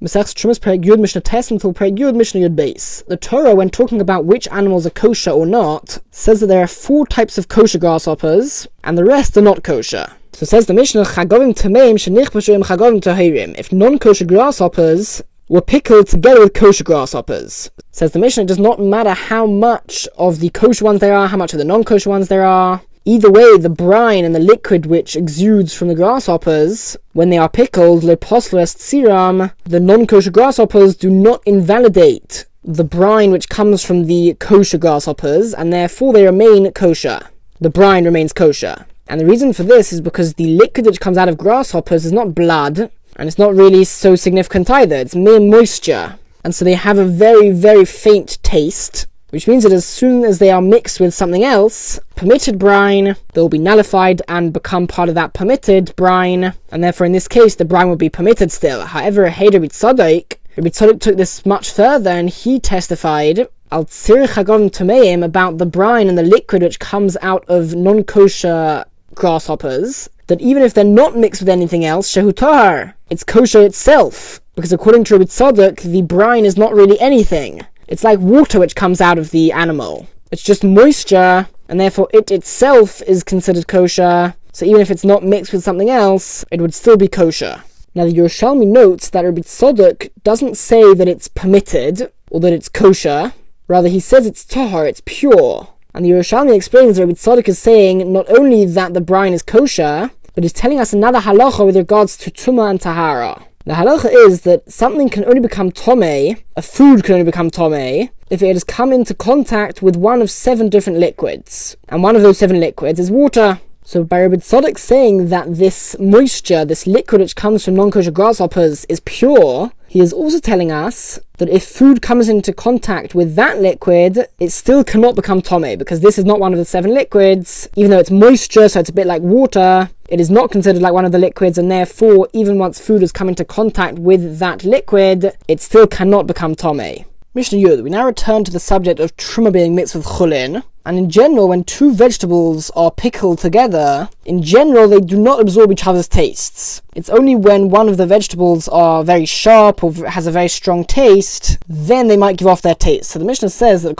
Yud Mishnah Yud Mishnah Yud. The Torah, when talking about which animals are kosher or not, says that there are four types of kosher grasshoppers, and the rest are not kosher. So says the Mishnah. If non-kosher grasshoppers were pickled together with kosher grasshoppers. Says the Mishnah, it does not matter how much of the kosher ones there are, how much of the non-kosher ones there are. Either way, the brine and the liquid which exudes from the grasshoppers, when they are pickled, leposlerest siram, the non-kosher grasshoppers do not invalidate the brine which comes from the kosher grasshoppers, and therefore they remain kosher. The brine remains kosher. And the reason for this is because the liquid which comes out of grasshoppers is not blood, and it's not really so significant either. It's mere moisture. And so they have a very, very faint taste, which means that as soon as they are mixed with something else, permitted brine, they'll be nullified and become part of that permitted brine, and therefore in this case the brine will be permitted still. However, Heder Tzadok, Rabbi Tzadok took this much further and he testified al about the brine and the liquid which comes out of non-kosher grasshoppers, that even if they're not mixed with anything else, shehu it's kosher itself. Because according to Rabbi Tzadok, the brine is not really anything. It's like water which comes out of the animal. It's just moisture, and therefore it itself is considered kosher. So even if it's not mixed with something else, it would still be kosher. Now the Yerushalmi notes that Rabbi Tzadok doesn't say that it's permitted or that it's kosher. Rather, he says it's tahar, it's pure. And the Yerushalmi explains that Rabbi Tzadok is saying not only that the brine is kosher, but he's telling us another halacha with regards to tuma and tahara. The halacha is that something can only become tome, a food can only become tome, if it has come into contact with one of seven different liquids. And one of those seven liquids is water. So by Rabbi Tzadok saying that this moisture, this liquid which comes from non-kosher grasshoppers is pure, he is also telling us that if food comes into contact with that liquid, it still cannot become tome because this is not one of the seven liquids. Even though it's moisture, so it's a bit like water, it is not considered like one of the liquids, and therefore, even once food has come into contact with that liquid, it still cannot become tome. Mishnah Yud, we now return to the subject of truma being mixed with chulin. And in general, when two vegetables are pickled together, in general, they do not absorb each other's tastes. It's only when one of the vegetables are very sharp or has a very strong taste, then they might give off their taste. So the Mishnah says that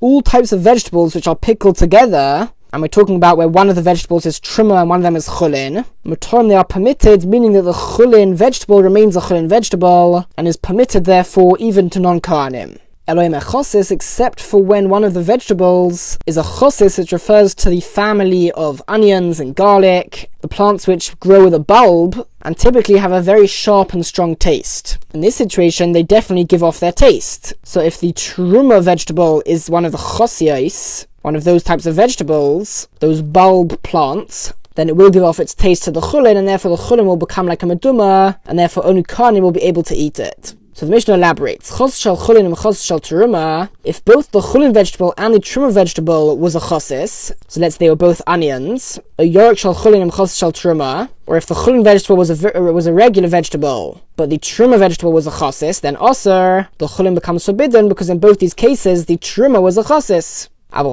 all types of vegetables which are pickled together and we're talking about where one of the vegetables is truma and one of them is chulin. Mutorim they are permitted, meaning that the chulin vegetable remains a chulin vegetable and is permitted therefore even to non-kohanim. Elohim chosis, except for when one of the vegetables is a chosis, which refers to the family of onions and garlic, the plants which grow with a bulb, and typically have a very sharp and strong taste. In this situation, they definitely give off their taste. So if the truma vegetable is one of the chosios, one of those types of vegetables, those bulb plants, then it will give off its taste to the chulin, and therefore the chulin will become like a meduma, and therefore only Kani will be able to eat it. So the Mishnah elaborates, Chos chulin and chos shal teruma, if both the chulin vegetable and the truma vegetable was a chosis, so let's say they were both onions, a york chulin and chos shal teruma, or if the chulin vegetable was a, uh, was a regular vegetable, but the truma vegetable was a chosis, then also the chulin becomes forbidden because in both these cases the truma was a chosis. But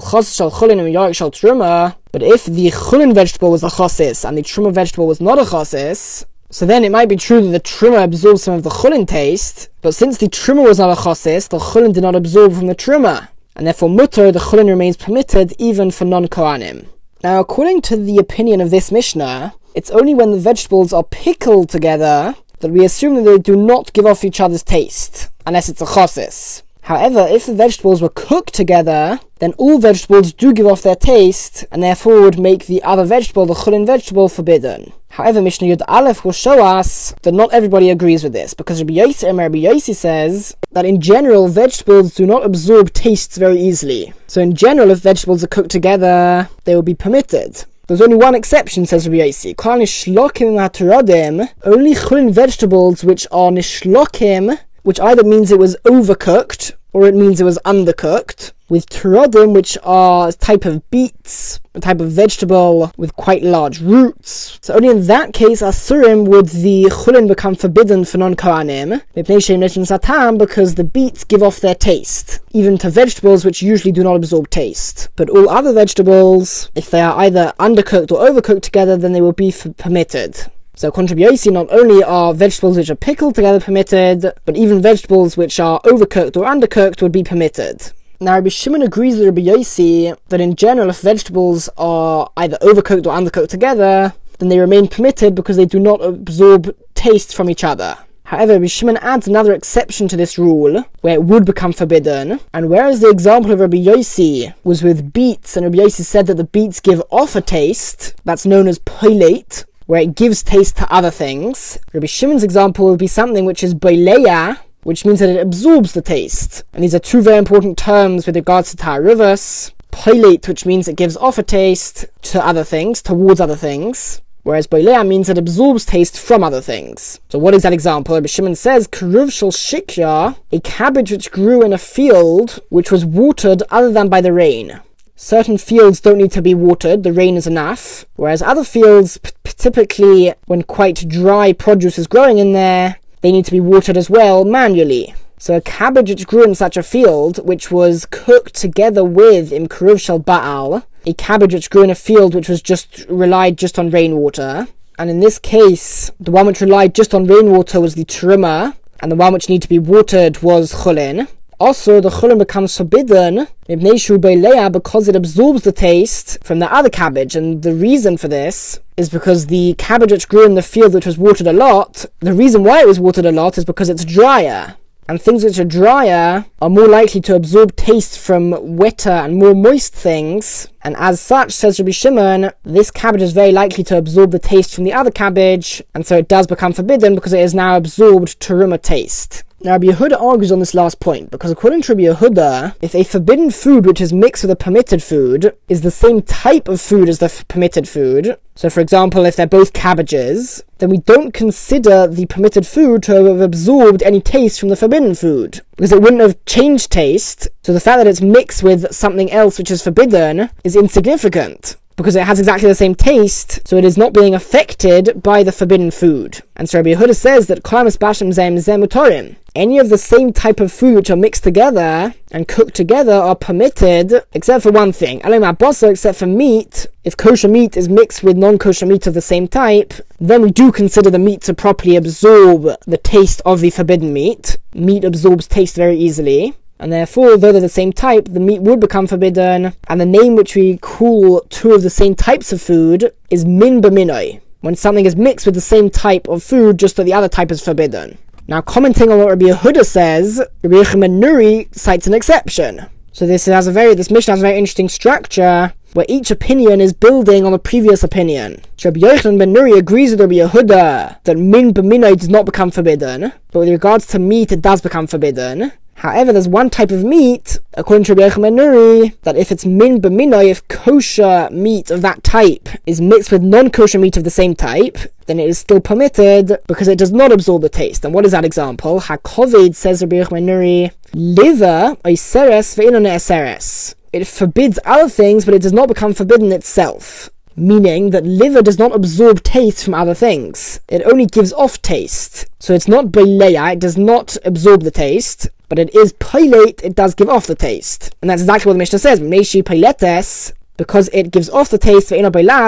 if the chulin vegetable was a chosis and the truma vegetable was not a chosis, so then it might be true that the truma absorbs some of the chulin taste, but since the truma was not a chosis, the chulin did not absorb from the truma, and therefore mutter, the chulin remains permitted even for non-kohanim. Now, according to the opinion of this Mishnah, it's only when the vegetables are pickled together that we assume that they do not give off each other's taste, unless it's a chosis. However, if the vegetables were cooked together, then all vegetables do give off their taste, and therefore would make the other vegetable, the chulin vegetable, forbidden. However, Mishnah Yud Aleph will show us that not everybody agrees with this, because Rabbi Yossi and Rabbi Yossi says that in general, vegetables do not absorb tastes very easily. So in general, if vegetables are cooked together, they will be permitted. There's only one exception, says Rabbi Yossi. Only chulin vegetables which are nishlokim which either means it was overcooked or it means it was undercooked, with terodim, which are a type of beets, a type of vegetable with quite large roots. So only in that case, asurim would the chulin become forbidden for non-kohanim, because the beets give off their taste, even to vegetables which usually do not absorb taste. But all other vegetables, if they are either undercooked or overcooked together, then they will be permitted. So to not only are vegetables which are pickled together permitted, but even vegetables which are overcooked or undercooked would be permitted. Now, Rabbi Shimon agrees with Rabbi Yossi that in general, if vegetables are either overcooked or undercooked together, then they remain permitted because they do not absorb taste from each other. However, Rabbi Shimon adds another exception to this rule, where it would become forbidden, and whereas the example of Rabbi Yossi was with beets, and Rabbi Yossi said that the beets give off a taste, that's known as pilate, where it gives taste to other things, Rabbi Shimon's example would be something which is boileya, which means that it absorbs the taste. And these are two very important terms with regards to ta'aruvas. Pilate, which means it gives off a taste to other things, towards other things, whereas boilea means it absorbs taste from other things. So what is that example? Rabbi Shimon says, shel shikya, a cabbage which grew in a field which was watered other than by the rain. Certain fields don't need to be watered, the rain is enough, whereas other fields, p- typically when quite dry produce is growing in there, they need to be watered as well manually. So a cabbage which grew in such a field, which was cooked together with imkruv shel baal, a cabbage which grew in a field which was just relied just on rainwater, and in this case, the one which relied just on rainwater was the truma, and the one which needed to be watered was chulin. Also, the chulin becomes forbidden because it absorbs the taste from the other cabbage, and the reason for this is because the cabbage which grew in the field which was watered a lot, the reason why it was watered a lot is because it's drier. And things which are drier are more likely to absorb taste from wetter and more moist things. And as such, says Rabbi Shimon, this cabbage is very likely to absorb the taste from the other cabbage, and so it does become forbidden because it has now absorbed teruma taste. Now, Rabbi Yehuda argues on this last point because, according to Rabbi Yehuda, if a forbidden food which is mixed with a permitted food is the same type of food as the f- permitted food, so for example, if they're both cabbages, then we don't consider the permitted food to have absorbed any taste from the forbidden food because it wouldn't have changed taste. So the fact that it's mixed with something else which is forbidden is insignificant because it has exactly the same taste, so it is not being affected by the forbidden food. And so Rabbi Yehuda says that zem zemutorim. Any of the same type of food which are mixed together and cooked together are permitted, except for one thing. Alema bosa, except for meat. If kosher meat is mixed with non-kosher meat of the same type, then we do consider the meat to properly absorb the taste of the forbidden meat. Meat absorbs taste very easily and therefore, though they're the same type, the meat would become forbidden, and the name which we call two of the same types of food is min b'minoi, when something is mixed with the same type of food, just that the other type is forbidden. Now, commenting on what Rabbi Yehuda says, Rabbi Yochanan Nuri cites an exception. So this has a very, this Mishnah has a very interesting structure, where each opinion is building on a previous opinion. So Rabbi Yochanan ben Nuri agrees with Rabbi Yehuda that min b'minoi does not become forbidden, but with regards to meat, it does become forbidden. However, there's one type of meat, according to Rabbi Yochanan Nuri, that if it's min b'minoi, if kosher meat of that type is mixed with non-kosher meat of the same type, then it is still permitted because it does not absorb the taste. And what is that example? Hakovid says Rabbi Yochanan Nuri, liver oiseres ve'inon eseres. It forbids other things, but it does not become forbidden itself meaning that liver does not absorb taste from other things. It only gives off taste. So it's not boileya, it does not absorb the taste, but it is pilate, it does give off the taste. And that's exactly what the Mishnah says, Meshi piletes, because it gives off the taste for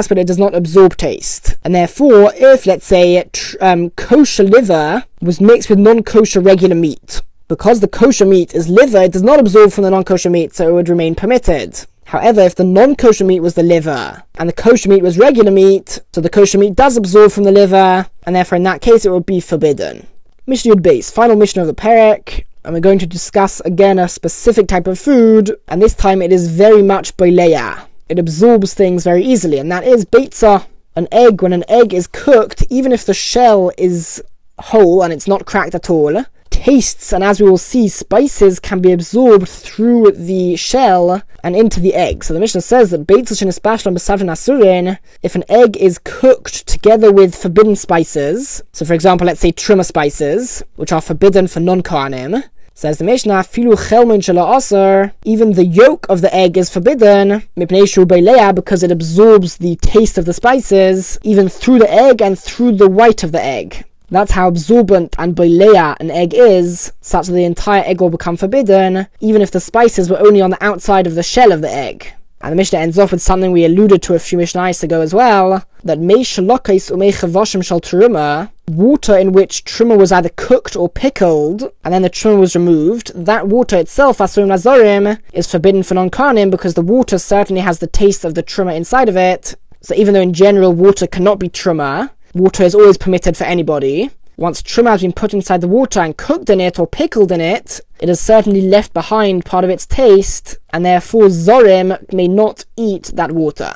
but it does not absorb taste. And therefore, if, let's say, um, kosher liver was mixed with non-kosher regular meat, because the kosher meat is liver, it does not absorb from the non-kosher meat, so it would remain permitted. However, if the non-kosher meat was the liver, and the kosher meat was regular meat, so the kosher meat does absorb from the liver, and therefore in that case it would be forbidden. Mishnah base, final Mishnah of the Perek, and we're going to discuss again a specific type of food, and this time it is very much boileya. It absorbs things very easily, and that is beitza, an egg. When an egg is cooked, even if the shell is whole and it's not cracked at all, tastes, and as we will see, spices can be absorbed through the shell and into the egg. So the Mishnah says that Beitzelshin Espashlan Besavin Asurin, if an egg is cooked together with forbidden spices, so for example, let's say truma spices, which are forbidden for non-kohanim, Says the Mishnah, Filu chelmen aser, even the yolk of the egg is forbidden, because it absorbs the taste of the spices, even through the egg and through the white of the egg. That's how absorbent and boilea an egg is, such that the entire egg will become forbidden, even if the spices were only on the outside of the shell of the egg. And the Mishnah ends off with something we alluded to a few Mishnahs ago as well, that mei shalokais umei chavashim shal truma, water in which truma was either cooked or pickled, and then the truma was removed, that water itself, asurim nazarim, is forbidden for non-kohanim because the water certainly has the taste of the truma inside of it. So even though in general water cannot be truma, water is always permitted for anybody. Once truma has been put inside the water and cooked in it or pickled in it, it has certainly left behind part of its taste, and therefore zorim may not eat that water.